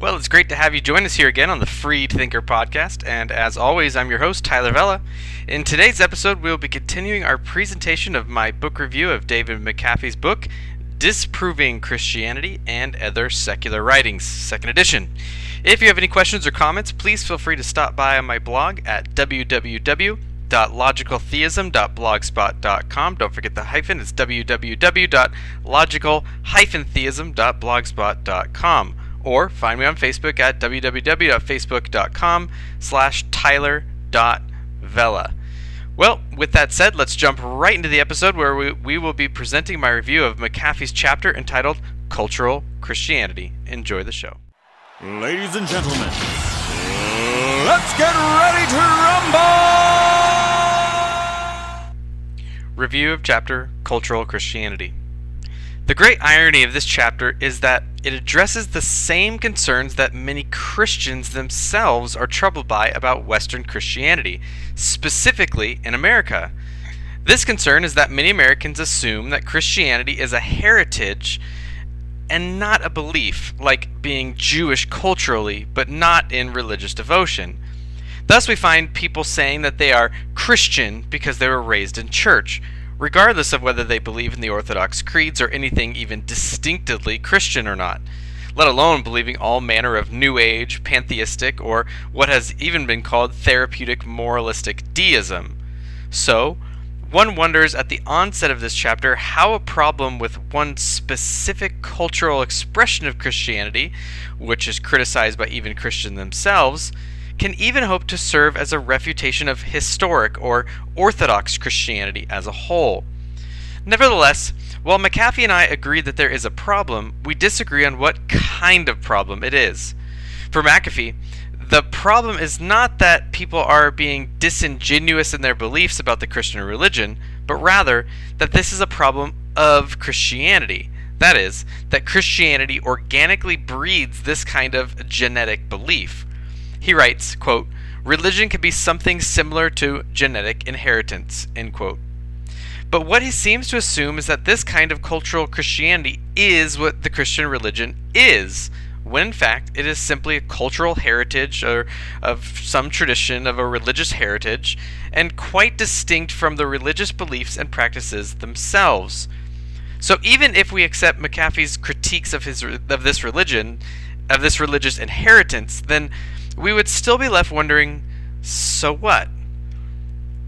Well, it's great to have you join us here again on the Freed Thinker podcast. And as always, I'm your host, Tyler Vella. In today's episode, we'll be continuing our presentation of my book review of David McAfee's book, Disproving Christianity and Other Secular Writings, second edition. If you have any questions or comments, please feel free to stop by on my blog at www.logicaltheism.blogspot.com. Don't forget the hyphen, it's www.logical-theism.blogspot.com. Or find me on Facebook at www.facebook.com slash tyler.vella. Well, with that said, let's jump right into the episode where we, we will be presenting my review of McAfee's chapter entitled Cultural Christianity. Enjoy the show. Ladies and gentlemen, let's get ready to rumble! Review of chapter Cultural Christianity. The great irony of this chapter is that it addresses the same concerns that many Christians themselves are troubled by about Western Christianity, specifically in America. This concern is that many Americans assume that Christianity is a heritage and not a belief, like being Jewish culturally, but not in religious devotion. Thus, we find people saying that they are Christian because they were raised in church, regardless of whether they believe in the Orthodox creeds or anything even distinctively Christian or not, let alone believing all manner of New Age, pantheistic, or what has even been called therapeutic moralistic deism. So, one wonders at the onset of this chapter how a problem with one specific cultural expression of Christianity, which is criticized by even Christians themselves, can even hope to serve as a refutation of historic or orthodox Christianity as a whole. Nevertheless, while McAfee and I agree that there is a problem, we disagree on what kind of problem it is. For McAfee, the problem is not that people are being disingenuous in their beliefs about the Christian religion, but rather that this is a problem of Christianity. That is, that Christianity organically breeds this kind of genetic belief. He writes, quote, Religion can be something similar to genetic inheritance, end quote. But what he seems to assume is that this kind of cultural Christianity is what the Christian religion is when in fact it is simply a cultural heritage or of some tradition of a religious heritage and quite distinct from the religious beliefs and practices themselves. So even if we accept McAfee's critiques of his of this religion, of this religious inheritance, then we would still be left wondering, so what?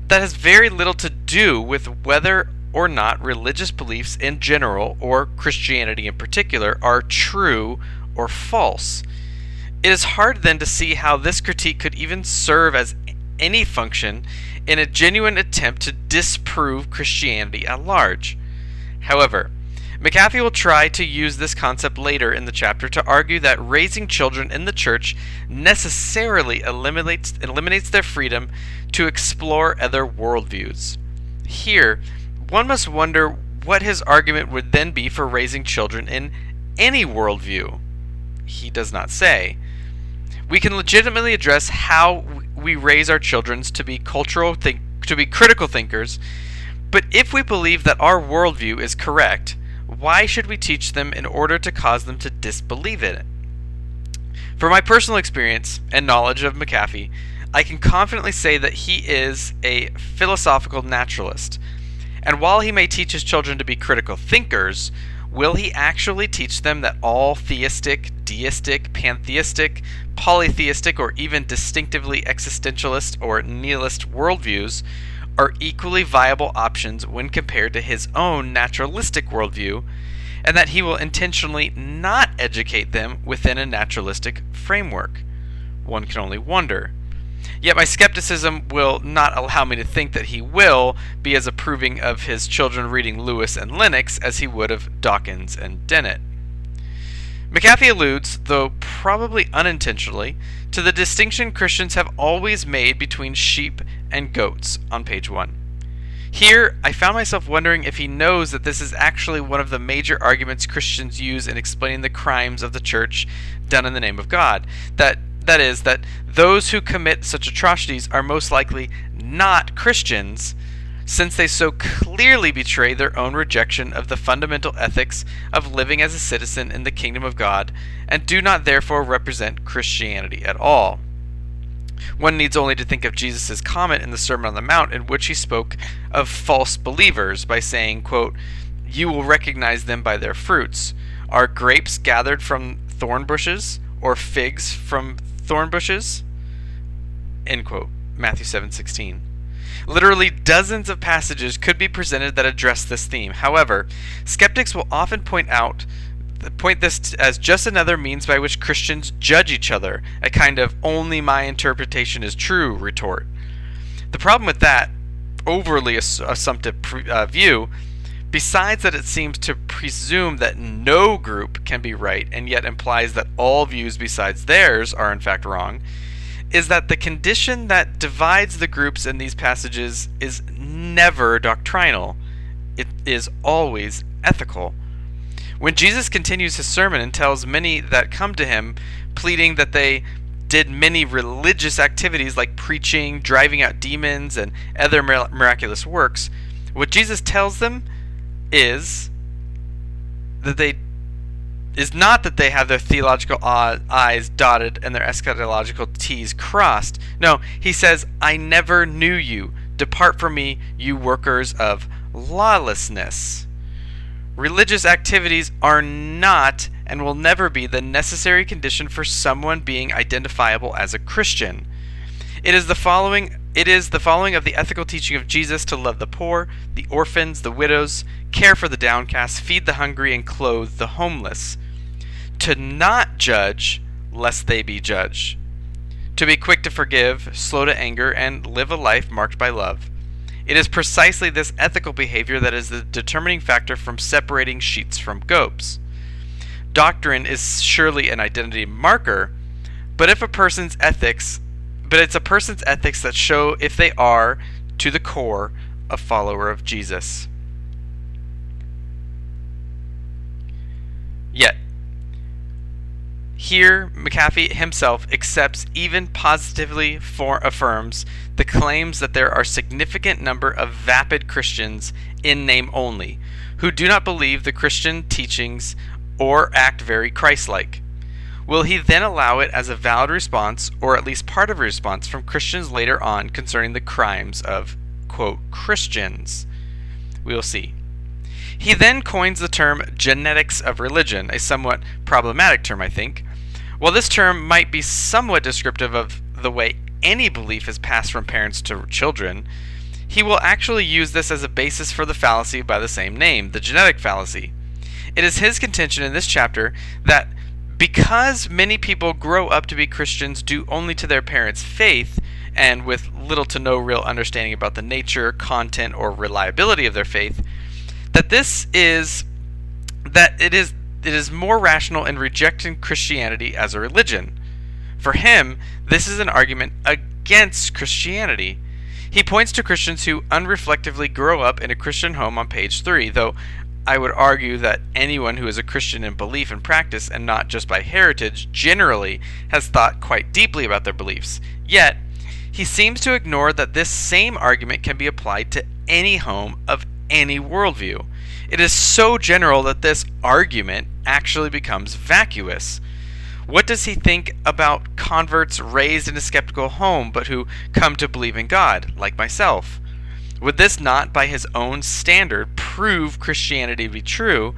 That has very little to do with whether or not religious beliefs in general, or Christianity in particular, are true or false. It is hard then to see how this critique could even serve as any function in a genuine attempt to disprove Christianity at large. However, McAfee will try to use this concept later in the chapter to argue that raising children in the church necessarily eliminates, eliminates their freedom to explore other worldviews. Here, one must wonder what his argument would then be for raising children in any worldview he does not say. We can legitimately address how we raise our children to be cultural think to be critical thinkers, but if we believe that our worldview is correct, why should we teach them in order to cause them to disbelieve it? For my personal experience and knowledge of McAfee, I can confidently say that he is a philosophical naturalist. And while he may teach his children to be critical thinkers, Will he actually teach them that all theistic, deistic, pantheistic, polytheistic, or even distinctively existentialist or nihilist worldviews are equally viable options when compared to his own naturalistic worldview, and that he will intentionally not educate them within a naturalistic framework? One can only wonder. Yet my skepticism will not allow me to think that he will be as approving of his children reading Lewis and Lennox as he would of Dawkins and Dennett. McAfee alludes, though probably unintentionally, to the distinction Christians have always made between sheep and goats on page 1. Here, I found myself wondering if he knows that this is actually one of the major arguments Christians use in explaining the crimes of the church done in the name of God. That that is, that those who commit such atrocities are most likely not Christians, since they so clearly betray their own rejection of the fundamental ethics of living as a citizen in the kingdom of God and do not therefore represent Christianity at all. One needs only to think of Jesus' comment in the Sermon on the Mount in which he spoke of false believers by saying, quote, You will recognize them by their fruits. Are grapes gathered from thorn bushes or figs from thorn bushes? End quote. Matthew 7:16. Literally dozens of passages could be presented that address this theme. However, skeptics will often point out point this as just another means by which Christians judge each other, a kind of only my interpretation is true retort. The problem with that overly assumptive uh, view, besides that it seems to presume that no group can be right and yet implies that all views besides theirs are in fact wrong, is that the condition that divides the groups in these passages is never doctrinal, it is always ethical. When Jesus continues his sermon and tells many that come to him, pleading that they did many religious activities like preaching, driving out demons, and other miraculous works, what Jesus tells them is that they is not that they have their theological I's dotted and their eschatological T's crossed. No, he says, I never knew you. Depart from me, you workers of lawlessness. Religious activities are not and will never be the necessary condition for someone being identifiable as a Christian. It is the following it is the following of the ethical teaching of Jesus to love the poor, the orphans, the widows, care for the downcast, feed the hungry and clothe the homeless. To not judge lest they be judged. To be quick to forgive, slow to anger and live a life marked by love it is precisely this ethical behavior that is the determining factor from separating sheets from goats. Doctrine is surely an identity marker, but if a person's ethics, but it's a person's ethics that show if they are, to the core, a follower of Jesus. Yet, here, McAfee himself accepts, even positively for affirms, the claims that there are significant number of vapid Christians in name only, who do not believe the Christian teachings or act very Christ-like. Will he then allow it as a valid response, or at least part of a response, from Christians later on concerning the crimes of, quote, Christians? We will see. He then coins the term genetics of religion, a somewhat problematic term, I think, while this term might be somewhat descriptive of the way any belief is passed from parents to children, he will actually use this as a basis for the fallacy by the same name, the genetic fallacy. It is his contention in this chapter that because many people grow up to be Christians due only to their parents' faith, and with little to no real understanding about the nature, content, or reliability of their faith, that this is that it is it is more rational in rejecting Christianity as a religion. For him, this is an argument against Christianity. He points to Christians who unreflectively grow up in a Christian home on page 3, though I would argue that anyone who is a Christian in belief and practice and not just by heritage generally has thought quite deeply about their beliefs. Yet, he seems to ignore that this same argument can be applied to any home of any worldview. It is so general that this argument actually becomes vacuous. What does he think about converts raised in a skeptical home but who come to believe in God, like myself? Would this not, by his own standard, prove Christianity to be true,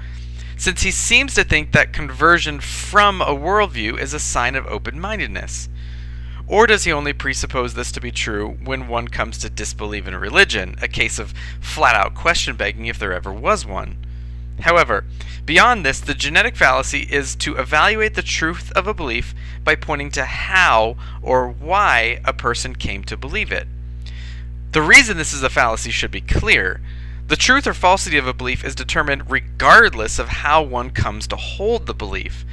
since he seems to think that conversion from a worldview is a sign of open mindedness? Or does he only presuppose this to be true when one comes to disbelieve in a religion, a case of flat out question begging if there ever was one? However, beyond this, the genetic fallacy is to evaluate the truth of a belief by pointing to how or why a person came to believe it. The reason this is a fallacy should be clear. The truth or falsity of a belief is determined regardless of how one comes to hold the belief.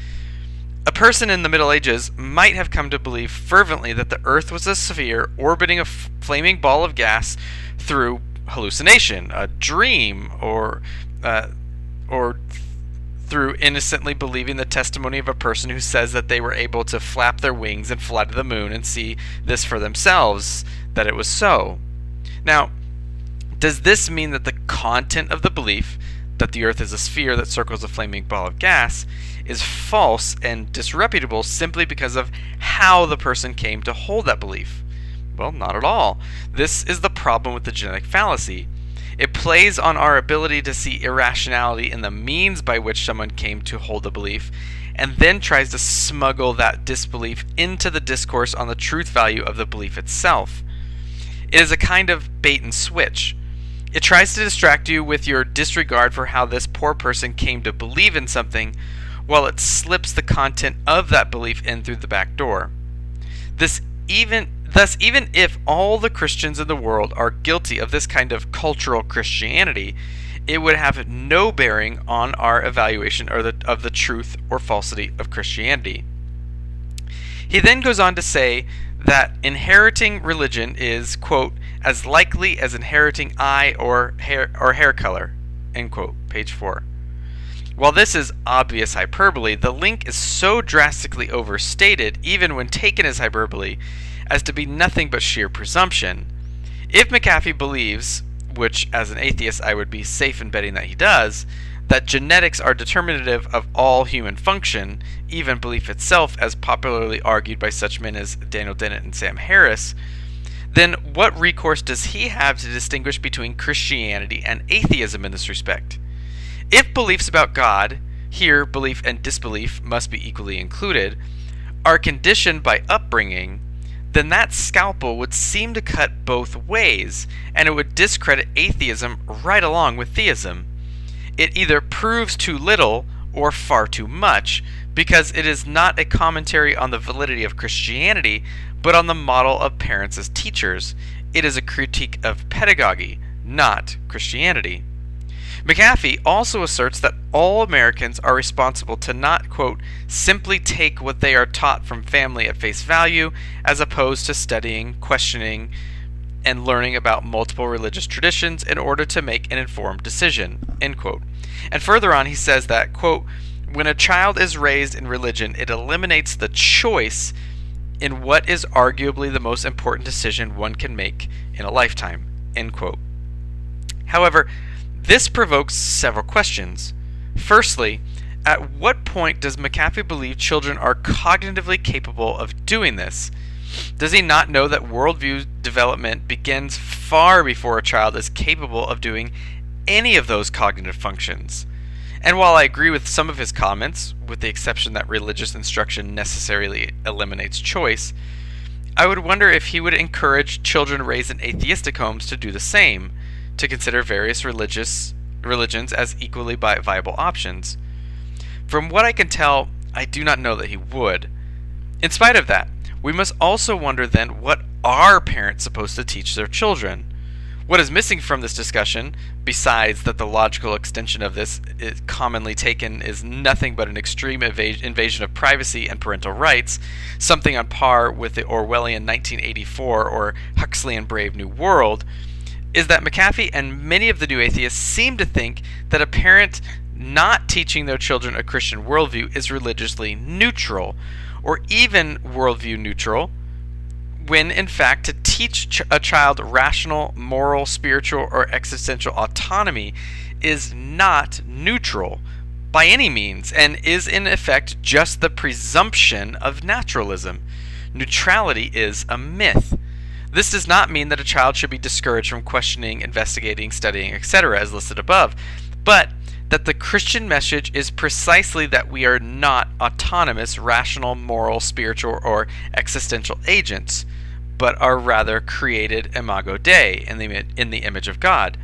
A person in the Middle Ages might have come to believe fervently that the Earth was a sphere orbiting a f- flaming ball of gas through hallucination, a dream, or uh, or through innocently believing the testimony of a person who says that they were able to flap their wings and fly to the moon and see this for themselves, that it was so. Now, Does this mean that the content of the belief, that the Earth is a sphere that circles a flaming ball of gas, is false and disreputable simply because of how the person came to hold that belief? Well, not at all. This is the problem with the genetic fallacy. It plays on our ability to see irrationality in the means by which someone came to hold the belief, and then tries to smuggle that disbelief into the discourse on the truth value of the belief itself. It is a kind of bait and switch. It tries to distract you with your disregard for how this poor person came to believe in something, while it slips the content of that belief in through the back door. This even Thus, even if all the Christians in the world are guilty of this kind of cultural Christianity, it would have no bearing on our evaluation of the, of the truth or falsity of Christianity. He then goes on to say that inheriting religion is, quote, as likely as inheriting eye or hair, or hair color, end quote, page 4. While this is obvious hyperbole, the link is so drastically overstated, even when taken as hyperbole, as to be nothing but sheer presumption. If McAfee believes, which as an atheist I would be safe in betting that he does, that genetics are determinative of all human function, even belief itself, as popularly argued by such men as Daniel Dennett and Sam Harris, then what recourse does he have to distinguish between Christianity and atheism in this respect? If beliefs about God, here belief and disbelief must be equally included, are conditioned by upbringing, then that scalpel would seem to cut both ways, and it would discredit atheism right along with theism. It either proves too little or far too much, because it is not a commentary on the validity of Christianity, but on the model of parents as teachers. It is a critique of pedagogy, not Christianity. McAfee also asserts that all Americans are responsible to not, quote, simply take what they are taught from family at face value, as opposed to studying, questioning, and learning about multiple religious traditions in order to make an informed decision, end quote. And further on, he says that, quote, when a child is raised in religion, it eliminates the choice in what is arguably the most important decision one can make in a lifetime, end quote. However, this provokes several questions. Firstly, at what point does McAfee believe children are cognitively capable of doing this? Does he not know that worldview development begins far before a child is capable of doing any of those cognitive functions? And while I agree with some of his comments, with the exception that religious instruction necessarily eliminates choice, I would wonder if he would encourage children raised in atheistic homes to do the same to consider various religious religions as equally viable options. From what I can tell, I do not know that he would. In spite of that, we must also wonder then what are parents supposed to teach their children? What is missing from this discussion, besides that the logical extension of this is commonly taken is nothing but an extreme invasion of privacy and parental rights, something on par with the Orwellian 1984 or Huxleyan Brave New World, is that McAfee and many of the new atheists seem to think that a parent not teaching their children a Christian worldview is religiously neutral, or even worldview neutral, when in fact to teach ch- a child rational, moral, spiritual, or existential autonomy is not neutral by any means and is in effect just the presumption of naturalism. Neutrality is a myth. This does not mean that a child should be discouraged from questioning, investigating, studying, etc., as listed above, but that the Christian message is precisely that we are not autonomous, rational, moral, spiritual, or existential agents, but are rather created imago Dei in the, in the image of God,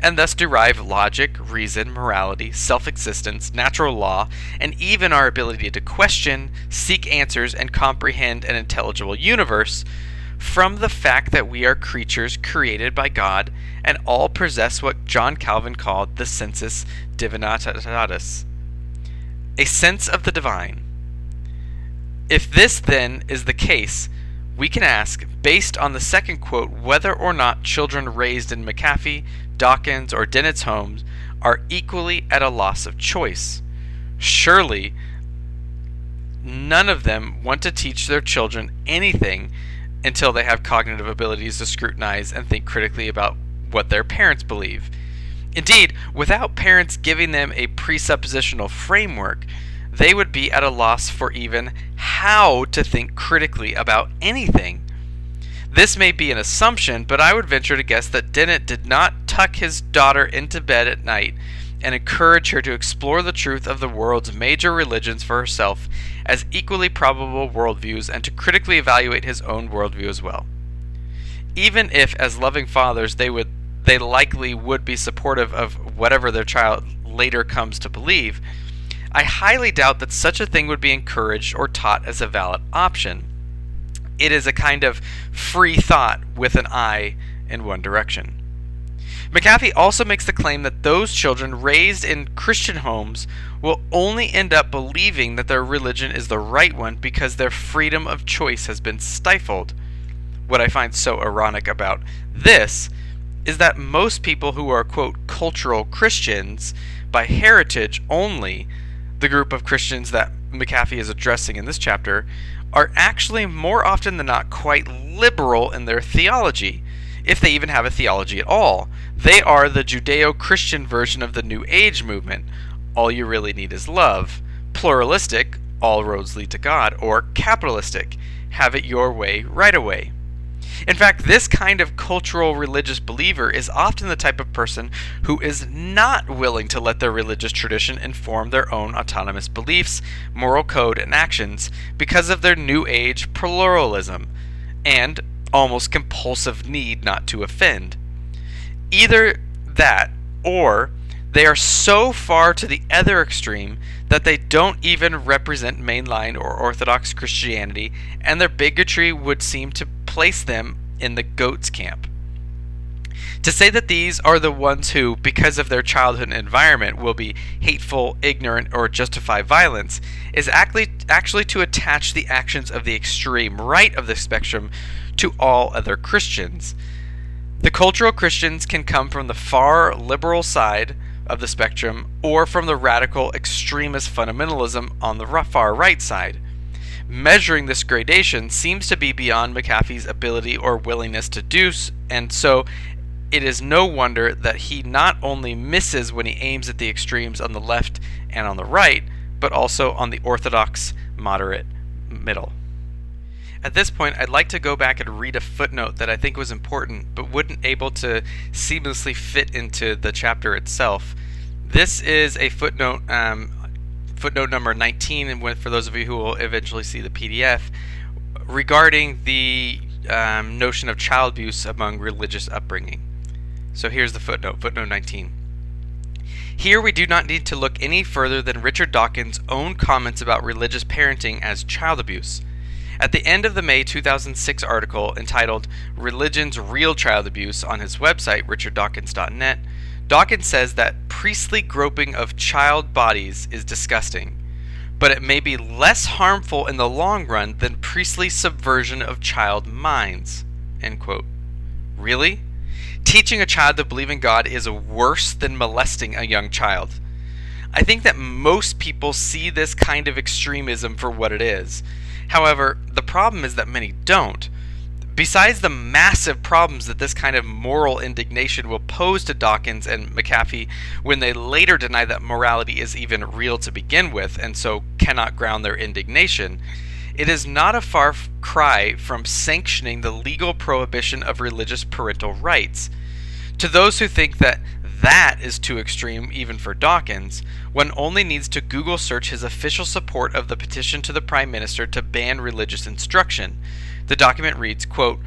and thus derive logic, reason, morality, self existence, natural law, and even our ability to question, seek answers, and comprehend an intelligible universe from the fact that we are creatures created by God and all possess what John Calvin called the sensus divinitatis, a sense of the divine. If this then is the case, we can ask, based on the second quote, whether or not children raised in McAfee, Dawkins, or Dennett's homes are equally at a loss of choice. Surely, none of them want to teach their children anything until they have cognitive abilities to scrutinize and think critically about what their parents believe. Indeed, without parents giving them a presuppositional framework, they would be at a loss for even how to think critically about anything. This may be an assumption, but I would venture to guess that Dennett did not tuck his daughter into bed at night and encourage her to explore the truth of the world's major religions for herself as equally probable worldviews and to critically evaluate his own worldview as well. Even if, as loving fathers, they would they likely would be supportive of whatever their child later comes to believe, I highly doubt that such a thing would be encouraged or taught as a valid option. It is a kind of free thought with an eye in one direction. McAfee also makes the claim that those children raised in Christian homes will only end up believing that their religion is the right one because their freedom of choice has been stifled. What I find so ironic about this is that most people who are, quote, cultural Christians by heritage only, the group of Christians that McAfee is addressing in this chapter, are actually more often than not quite liberal in their theology if they even have a theology at all. They are the Judeo Christian version of the New Age movement. All you really need is love. Pluralistic, all roads lead to God. Or capitalistic, have it your way right away. In fact, this kind of cultural religious believer is often the type of person who is not willing to let their religious tradition inform their own autonomous beliefs, moral code, and actions because of their New Age pluralism. And almost compulsive need not to offend. Either that, or they are so far to the other extreme that they don't even represent mainline or Orthodox Christianity, and their bigotry would seem to place them in the goats camp. To say that these are the ones who, because of their childhood environment, will be hateful, ignorant, or justify violence is actually, actually to attach the actions of the extreme right of the spectrum to all other Christians. The cultural Christians can come from the far liberal side of the spectrum or from the radical extremist fundamentalism on the far right side. Measuring this gradation seems to be beyond McAfee's ability or willingness to do, and so it is no wonder that he not only misses when he aims at the extremes on the left and on the right, but also on the orthodox, moderate middle. At this point, I'd like to go back and read a footnote that I think was important, but wouldn't able to seamlessly fit into the chapter itself. This is a footnote, um, footnote number 19, and for those of you who will eventually see the PDF, regarding the um, notion of child abuse among religious upbringing. So here's the footnote, footnote 19. Here we do not need to look any further than Richard Dawkins' own comments about religious parenting as child abuse. At the end of the May 2006 article entitled Religion's Real Child Abuse on his website, richarddawkins.net, Dawkins says that priestly groping of child bodies is disgusting, but it may be less harmful in the long run than priestly subversion of child minds. End quote. Really? Teaching a child to believe in God is worse than molesting a young child. I think that most people see this kind of extremism for what it is. However, the problem is that many don't. Besides the massive problems that this kind of moral indignation will pose to Dawkins and McAfee when they later deny that morality is even real to begin with and so cannot ground their indignation, it is not a far cry from sanctioning the legal prohibition of religious parental rights. To those who think that that is too extreme even for Dawkins, one only needs to Google search his official support of the petition to the Prime Minister to ban religious instruction. The document reads, quote,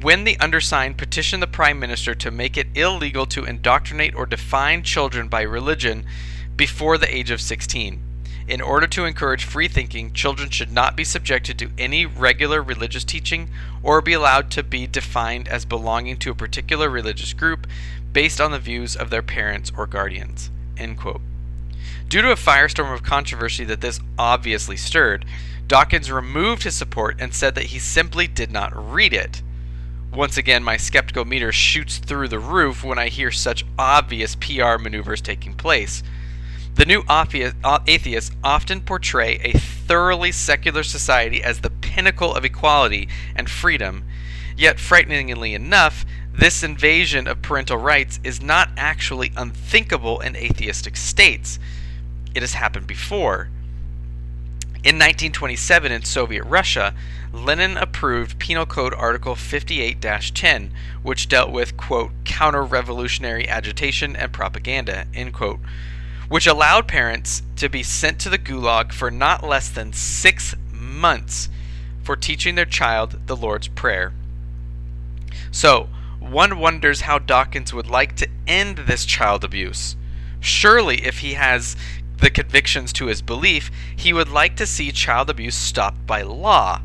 when the undersigned petition the Prime Minister to make it illegal to indoctrinate or define children by religion before the age of 16. In order to encourage free thinking, children should not be subjected to any regular religious teaching or be allowed to be defined as belonging to a particular religious group based on the views of their parents or guardians. End quote. Due to a firestorm of controversy that this obviously stirred, Dawkins removed his support and said that he simply did not read it. Once again, my skeptical meter shoots through the roof when I hear such obvious PR maneuvers taking place. The new uh, atheists often portray a thoroughly secular society as the pinnacle of equality and freedom, yet, frighteningly enough, this invasion of parental rights is not actually unthinkable in atheistic states. It has happened before. In 1927, in Soviet Russia, Lenin approved Penal Code Article 58 10, which dealt with, quote, counter revolutionary agitation and propaganda, end quote, which allowed parents to be sent to the gulag for not less than six months for teaching their child the Lord's Prayer. So, one wonders how Dawkins would like to end this child abuse. Surely, if he has the convictions to his belief, he would like to see child abuse stopped by law.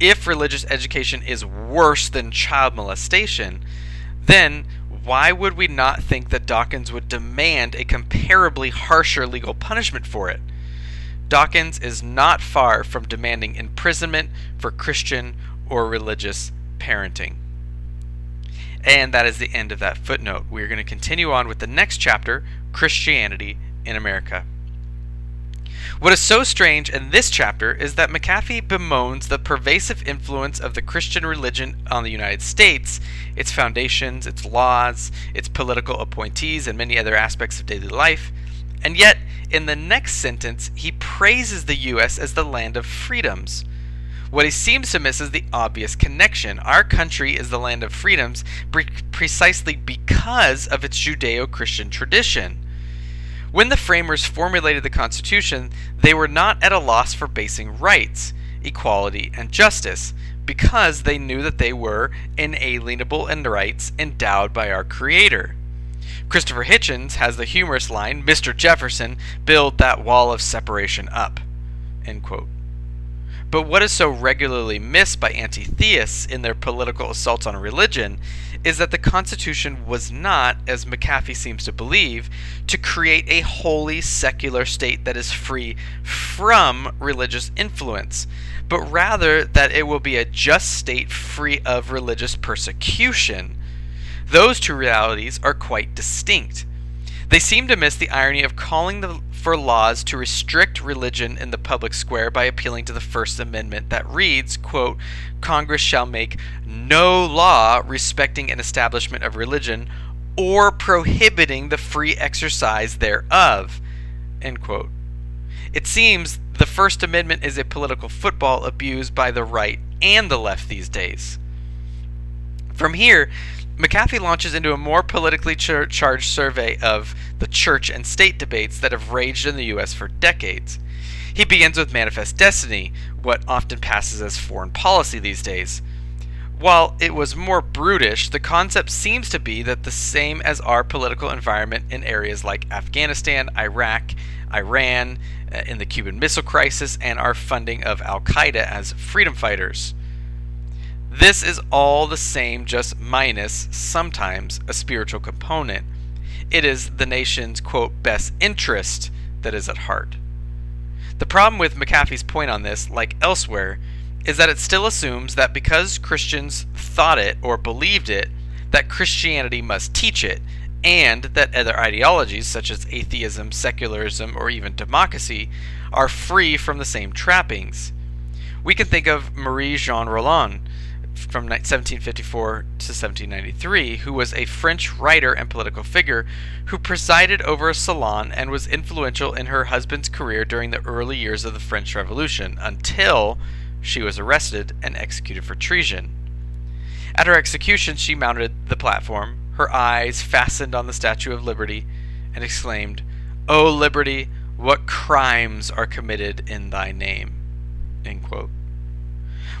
If religious education is worse than child molestation, then why would we not think that Dawkins would demand a comparably harsher legal punishment for it? Dawkins is not far from demanding imprisonment for Christian or religious parenting. And that is the end of that footnote. We are going to continue on with the next chapter Christianity in America. What is so strange in this chapter is that McAfee bemoans the pervasive influence of the Christian religion on the United States, its foundations, its laws, its political appointees, and many other aspects of daily life. And yet, in the next sentence, he praises the U.S. as the land of freedoms. What he seems to miss is the obvious connection. Our country is the land of freedoms pre- precisely because of its Judeo Christian tradition. When the framers formulated the Constitution, they were not at a loss for basing rights, equality, and justice, because they knew that they were inalienable and rights endowed by our Creator. Christopher Hitchens has the humorous line, Mr. Jefferson, build that wall of separation up. End quote. But what is so regularly missed by anti theists in their political assaults on religion is that the Constitution was not, as McAfee seems to believe, to create a wholly secular state that is free from religious influence, but rather that it will be a just state free of religious persecution. Those two realities are quite distinct. They seem to miss the irony of calling the for laws to restrict religion in the public square by appealing to the First Amendment that reads, quote, Congress shall make no law respecting an establishment of religion or prohibiting the free exercise thereof, end quote. It seems the First Amendment is a political football abused by the right and the left these days. From here, McAfee launches into a more politically char- charged survey of the church and state debates that have raged in the U.S. for decades. He begins with Manifest Destiny, what often passes as foreign policy these days. While it was more brutish, the concept seems to be that the same as our political environment in areas like Afghanistan, Iraq, Iran, uh, in the Cuban Missile Crisis, and our funding of Al Qaeda as freedom fighters. This is all the same, just minus, sometimes, a spiritual component. It is the nation's, quote, best interest that is at heart. The problem with McAfee's point on this, like elsewhere, is that it still assumes that because Christians thought it or believed it, that Christianity must teach it, and that other ideologies, such as atheism, secularism, or even democracy, are free from the same trappings. We can think of Marie Jean Roland, from 1754 to 1793, who was a French writer and political figure who presided over a salon and was influential in her husband's career during the early years of the French Revolution until she was arrested and executed for treason. At her execution, she mounted the platform, her eyes fastened on the Statue of Liberty, and exclaimed, O Liberty, what crimes are committed in thy name?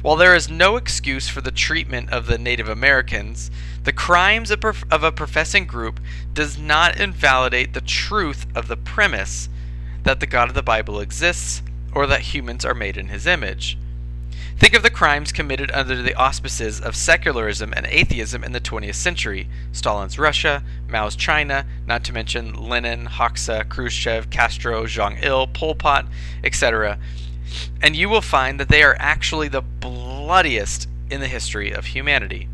While there is no excuse for the treatment of the Native Americans, the crimes of, of a professing group does not invalidate the truth of the premise that the God of the Bible exists or that humans are made in his image. Think of the crimes committed under the auspices of secularism and atheism in the 20th century Stalin's Russia, Mao's China, not to mention Lenin, Hoxha, Khrushchev, Castro, Jong Il, Pol Pot, etc and you will find that they are actually the bloodiest in the history of humanity.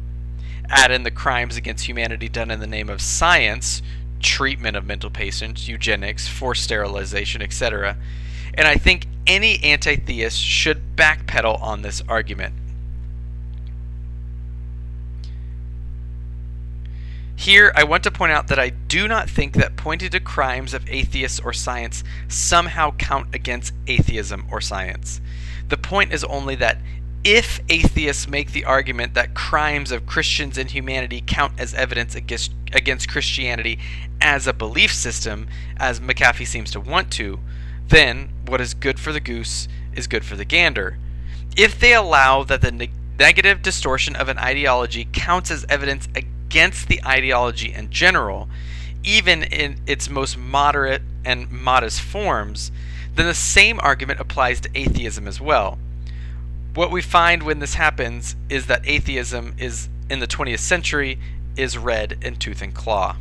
Add in the crimes against humanity done in the name of science, treatment of mental patients, eugenics, forced sterilization, etc., and I think any anti theist should backpedal on this argument. Here, I want to point out that I do not think that pointing to crimes of atheists or science somehow count against atheism or science. The point is only that if atheists make the argument that crimes of Christians and humanity count as evidence against, against Christianity as a belief system, as McAfee seems to want to, then what is good for the goose is good for the gander. If they allow that the ne- negative distortion of an ideology counts as evidence against the ideology in general, even in its most moderate and modest forms, then the same argument applies to atheism as well. What we find when this happens is that atheism is in the 20th century is red in tooth and claw.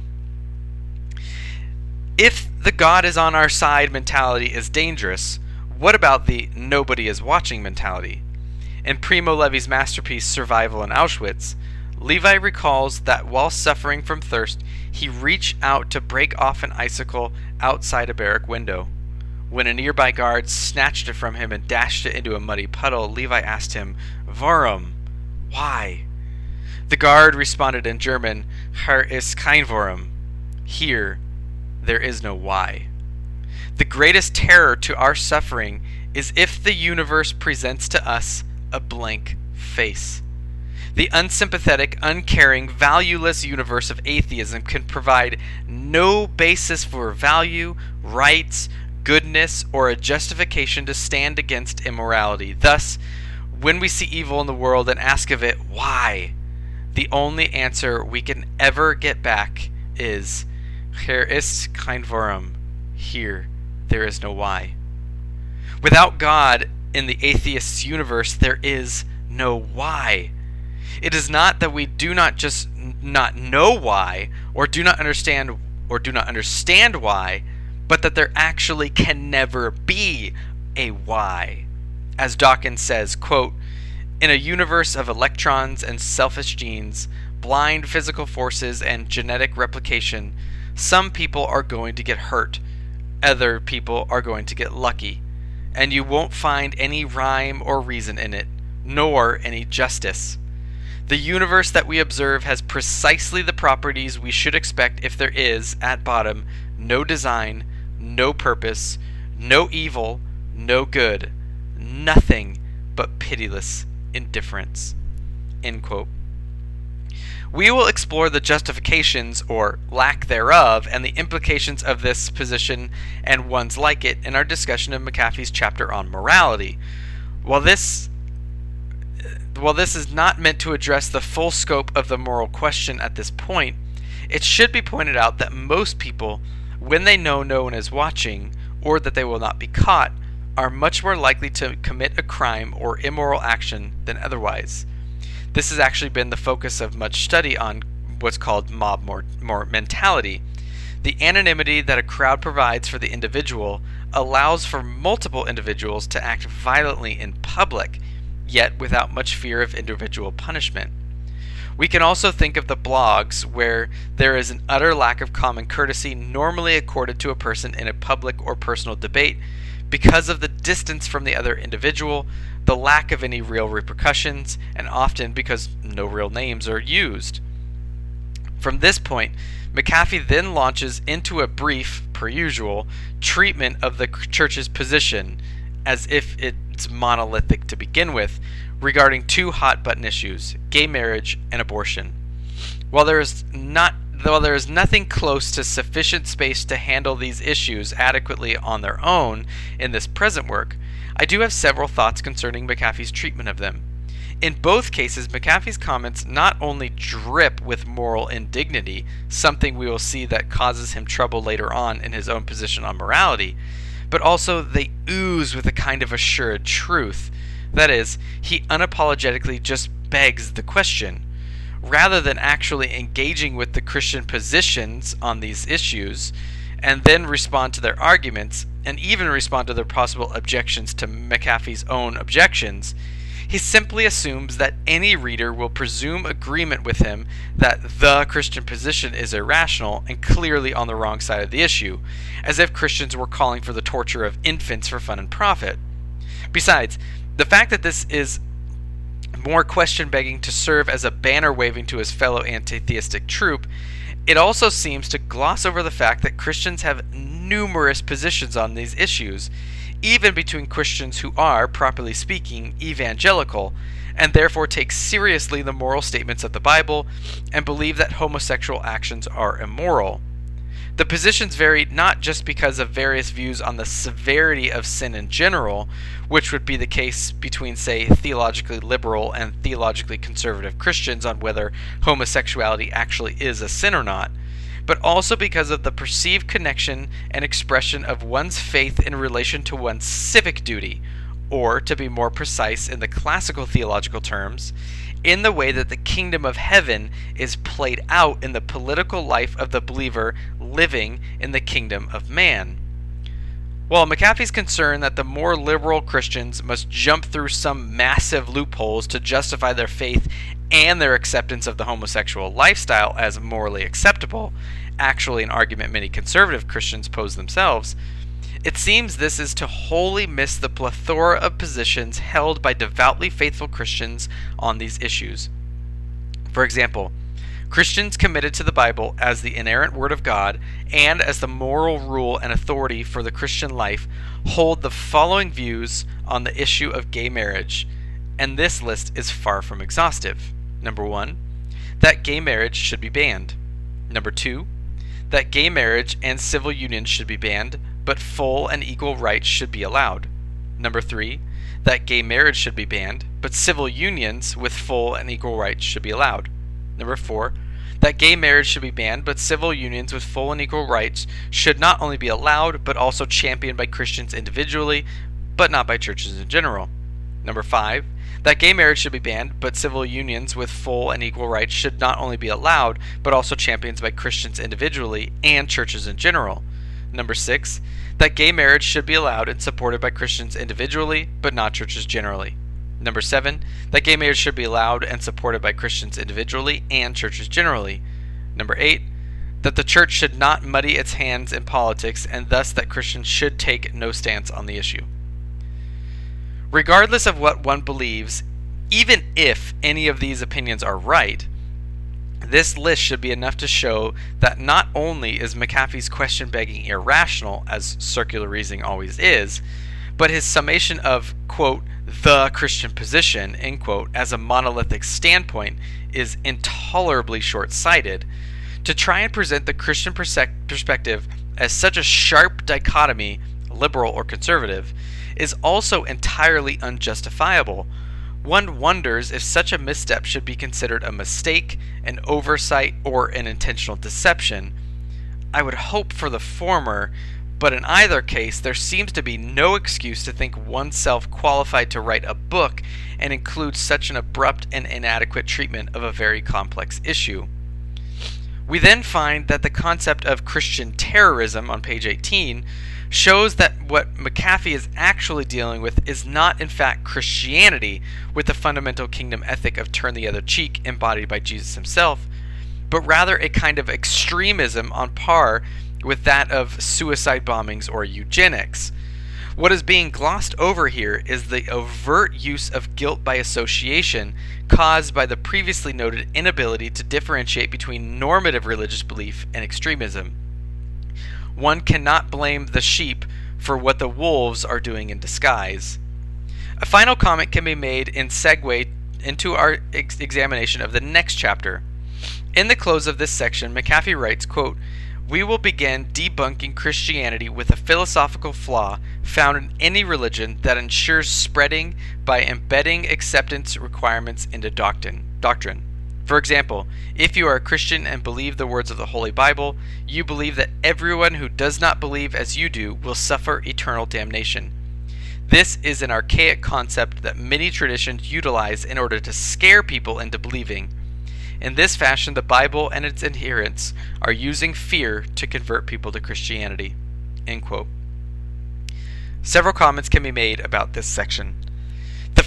If the God is on our side mentality is dangerous, what about the nobody is watching mentality? In Primo Levi's masterpiece Survival in Auschwitz, Levi recalls that while suffering from thirst, he reached out to break off an icicle outside a barrack window. When a nearby guard snatched it from him and dashed it into a muddy puddle, Levi asked him, Warum? Why? The guard responded in German, Hier ist kein Warum. Here, there is no why. The greatest terror to our suffering is if the universe presents to us a blank face. The unsympathetic, uncaring, valueless universe of atheism can provide no basis for value, rights, goodness, or a justification to stand against immorality. Thus, when we see evil in the world and ask of it, why? The only answer we can ever get back is, Hier ist kein Warum. Here, there is no why. Without God in the atheist's universe, there is no why. It is not that we do not just not know why, or do not understand, or do not understand why, but that there actually can never be a why. As Dawkins says, quote, in a universe of electrons and selfish genes, blind physical forces, and genetic replication, some people are going to get hurt, other people are going to get lucky, and you won't find any rhyme or reason in it, nor any justice. The universe that we observe has precisely the properties we should expect if there is, at bottom, no design, no purpose, no evil, no good, nothing but pitiless indifference. We will explore the justifications, or lack thereof, and the implications of this position and ones like it in our discussion of McAfee's chapter on morality. While this while this is not meant to address the full scope of the moral question at this point, it should be pointed out that most people when they know no one is watching, or that they will not be caught, are much more likely to commit a crime or immoral action than otherwise. This has actually been the focus of much study on what's called mob more, more mentality. The anonymity that a crowd provides for the individual allows for multiple individuals to act violently in public, yet without much fear of individual punishment. We can also think of the blogs where there is an utter lack of common courtesy normally accorded to a person in a public or personal debate because of the distance from the other individual, the lack of any real repercussions, and often because no real names are used. From this point, McAfee then launches into a brief, per usual, treatment of the church's position, as if it's monolithic to begin with, regarding two hot button issues gay marriage and abortion. While there is not Though there is nothing close to sufficient space to handle these issues adequately on their own in this present work, I do have several thoughts concerning McAfee's treatment of them. In both cases, McAfee's comments not only drip with moral indignity, something we will see that causes him trouble later on in his own position on morality, but also they ooze with a kind of assured truth. That is, he unapologetically just begs the question rather than actually engaging with the Christian positions on these issues and then respond to their arguments and even respond to their possible objections to McAfee's own objections, he simply assumes that any reader will presume agreement with him that the Christian position is irrational and clearly on the wrong side of the issue, as if Christians were calling for the torture of infants for fun and profit. Besides, the fact that this is more question begging to serve as a banner waving to his fellow anti theistic troop It also seems to gloss over the fact that Christians have numerous positions on these issues, even between Christians who are, properly speaking, evangelical, and therefore take seriously the moral statements of the Bible and believe that homosexual actions are immoral. The positions vary not just because of various views on the severity of sin in general, which would be the case between, say, theologically liberal and theologically conservative Christians on whether homosexuality actually is a sin or not, but also because of the perceived connection and expression of one's faith in relation to one's civic duty, or, to be more precise in the classical theological terms, in the way that the kingdom of heaven is played out in the political life of the believer living in the kingdom of man. While McAfee's concerned that the more liberal Christians must jump through some massive loopholes to justify their faith and their acceptance of the homosexual lifestyle as morally acceptable, actually an argument many conservative Christians pose themselves, it seems this is to wholly miss the plethora of positions held by devoutly faithful Christians on these issues. For example, Christians committed to the Bible as the inerrant Word of God and as the moral rule and authority for the Christian life hold the following views on the issue of gay marriage, and this list is far from exhaustive. Number one, that gay marriage should be banned. Number two, that gay marriage and civil unions should be banned, but full and equal rights should be allowed. Number three, that gay marriage should be banned, but civil unions with full and equal rights should be allowed. Number four, that gay marriage should be banned, but civil unions with full and equal rights should not only be allowed, but also championed by Christians individually, but not by churches in general. Number five, that gay marriage should be banned, but civil unions with full and equal rights should not only be allowed, but also championed by Christians individually and churches in general. Number six, that gay marriage should be allowed and supported by Christians individually, but not churches generally. Number seven, that gay marriage should be allowed and supported by Christians individually and churches generally. Number eight, that the church should not muddy its hands in politics and thus that Christians should take no stance on the issue. Regardless of what one believes, even if any of these opinions are right, this list should be enough to show that not only is McAfee's question begging irrational, as circular reasoning always is, but his summation of, quote, the Christian position, end quote, as a monolithic standpoint is intolerably short sighted. To try and present the Christian perspective as such a sharp dichotomy, liberal or conservative, is also entirely unjustifiable one wonders if such a misstep should be considered a mistake, an oversight, or an intentional deception. I would hope for the former, but in either case, there seems to be no excuse to think oneself qualified to write a book and include such an abrupt and inadequate treatment of a very complex issue. We then find that the concept of Christian terrorism on page 18 shows that what McAfee is actually dealing with is not, in fact, Christianity with the fundamental kingdom ethic of turn the other cheek embodied by Jesus himself, but rather a kind of extremism on par with that of suicide bombings or eugenics. What is being glossed over here is the overt use of guilt by association caused by the previously noted inability to differentiate between normative religious belief and extremism one cannot blame the sheep for what the wolves are doing in disguise. A final comment can be made in segue into our ex- examination of the next chapter. In the close of this section, McAfee writes, quote, we will begin debunking Christianity with a philosophical flaw found in any religion that ensures spreading by embedding acceptance requirements into doctrine. doctrine. For example, if you are a Christian and believe the words of the Holy Bible, you believe that everyone who does not believe as you do will suffer eternal damnation. This is an archaic concept that many traditions utilize in order to scare people into believing. In this fashion, the Bible and its adherents are using fear to convert people to Christianity. Several comments can be made about this section.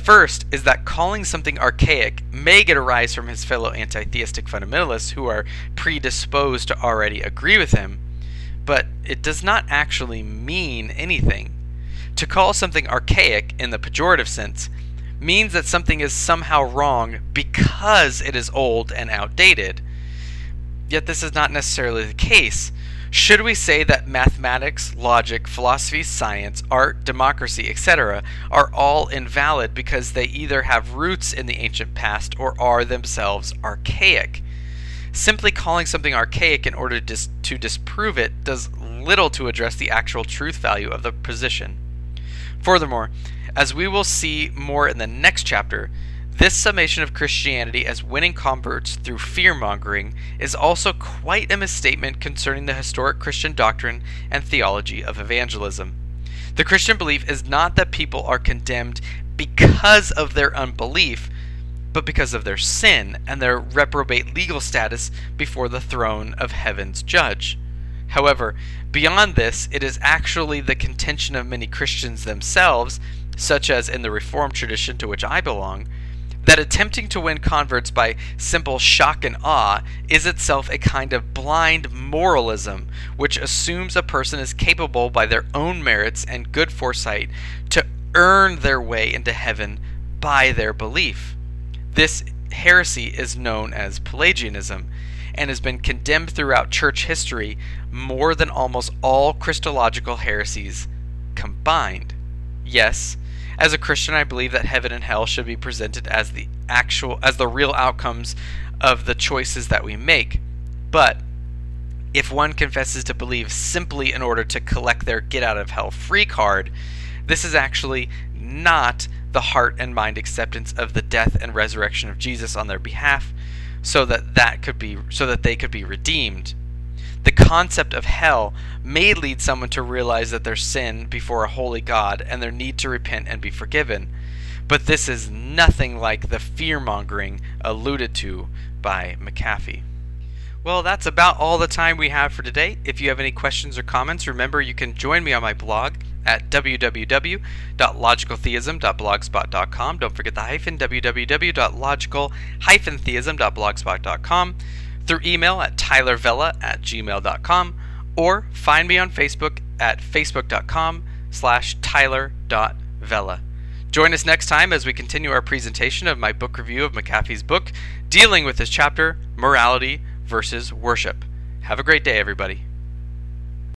First is that calling something archaic may get a rise from his fellow anti theistic fundamentalists who are predisposed to already agree with him, but it does not actually mean anything. To call something archaic in the pejorative sense means that something is somehow wrong because it is old and outdated. Yet this is not necessarily the case. Should we say that mathematics, logic, philosophy, science, art, democracy, etc., are all invalid because they either have roots in the ancient past or are themselves archaic? Simply calling something archaic in order dis- to disprove it does little to address the actual truth value of the position. Furthermore, as we will see more in the next chapter, this summation of Christianity as winning converts through fear mongering is also quite a misstatement concerning the historic Christian doctrine and theology of evangelism. The Christian belief is not that people are condemned because of their unbelief, but because of their sin and their reprobate legal status before the throne of heaven's judge. However, beyond this, it is actually the contention of many Christians themselves, such as in the Reformed tradition to which I belong, that attempting to win converts by simple shock and awe is itself a kind of blind moralism, which assumes a person is capable by their own merits and good foresight to earn their way into heaven by their belief. This heresy is known as Pelagianism and has been condemned throughout church history more than almost all Christological heresies combined. Yes, as a Christian, I believe that heaven and hell should be presented as the actual as the real outcomes of the choices that we make. But if one confesses to believe simply in order to collect their get out of hell free card, this is actually not the heart and mind acceptance of the death and resurrection of Jesus on their behalf so that that could be so that they could be redeemed the concept of hell may lead someone to realize that their sin before a holy God and their need to repent and be forgiven. But this is nothing like the fear mongering alluded to by McAfee. Well, that's about all the time we have for today. If you have any questions or comments, remember you can join me on my blog at www.logicaltheism.blogspot.com. Don't forget the hyphen www.logical-theism.blogspot.com through email at tylervela at gmail.com or find me on Facebook at facebook.com slash tyler.vela. Join us next time as we continue our presentation of my book review of McAfee's book dealing with this chapter, Morality versus Worship. Have a great day, everybody.